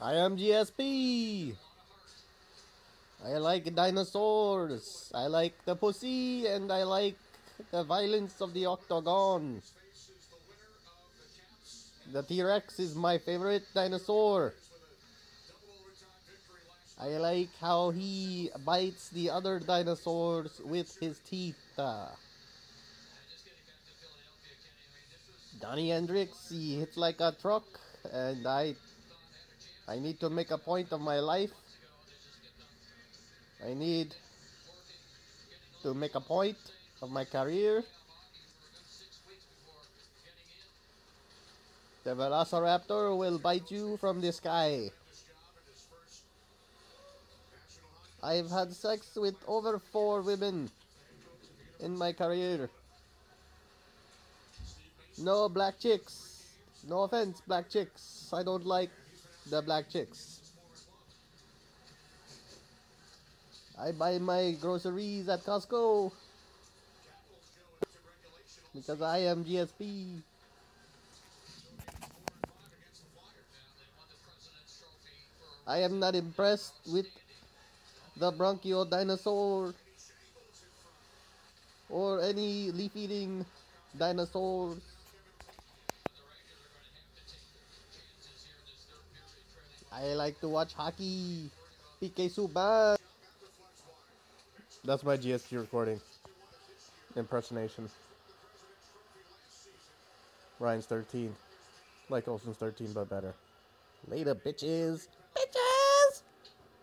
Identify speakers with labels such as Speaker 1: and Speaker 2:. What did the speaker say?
Speaker 1: I am GSP. I like dinosaurs. I like the pussy and I like the violence of the octagon. The T-Rex is my favorite dinosaur. I like how he bites the other dinosaurs with his teeth. Donnie Hendricks, he hits like a truck, and I, I need to make a point of my life. I need to make a point of my career. The Velociraptor will bite you from the sky. I've had sex with over four women in my career. No black chicks. No offense, black chicks. I don't like the black chicks. I buy my groceries at Costco because I am GSP. I am not impressed with the bronchial dinosaur or any leaf eating dinosaurs. I like to watch hockey. PK Subban. That's my GSP recording. Impersonation. Ryan's 13. Like Olsen's 13, but better. Later, bitches. bitches.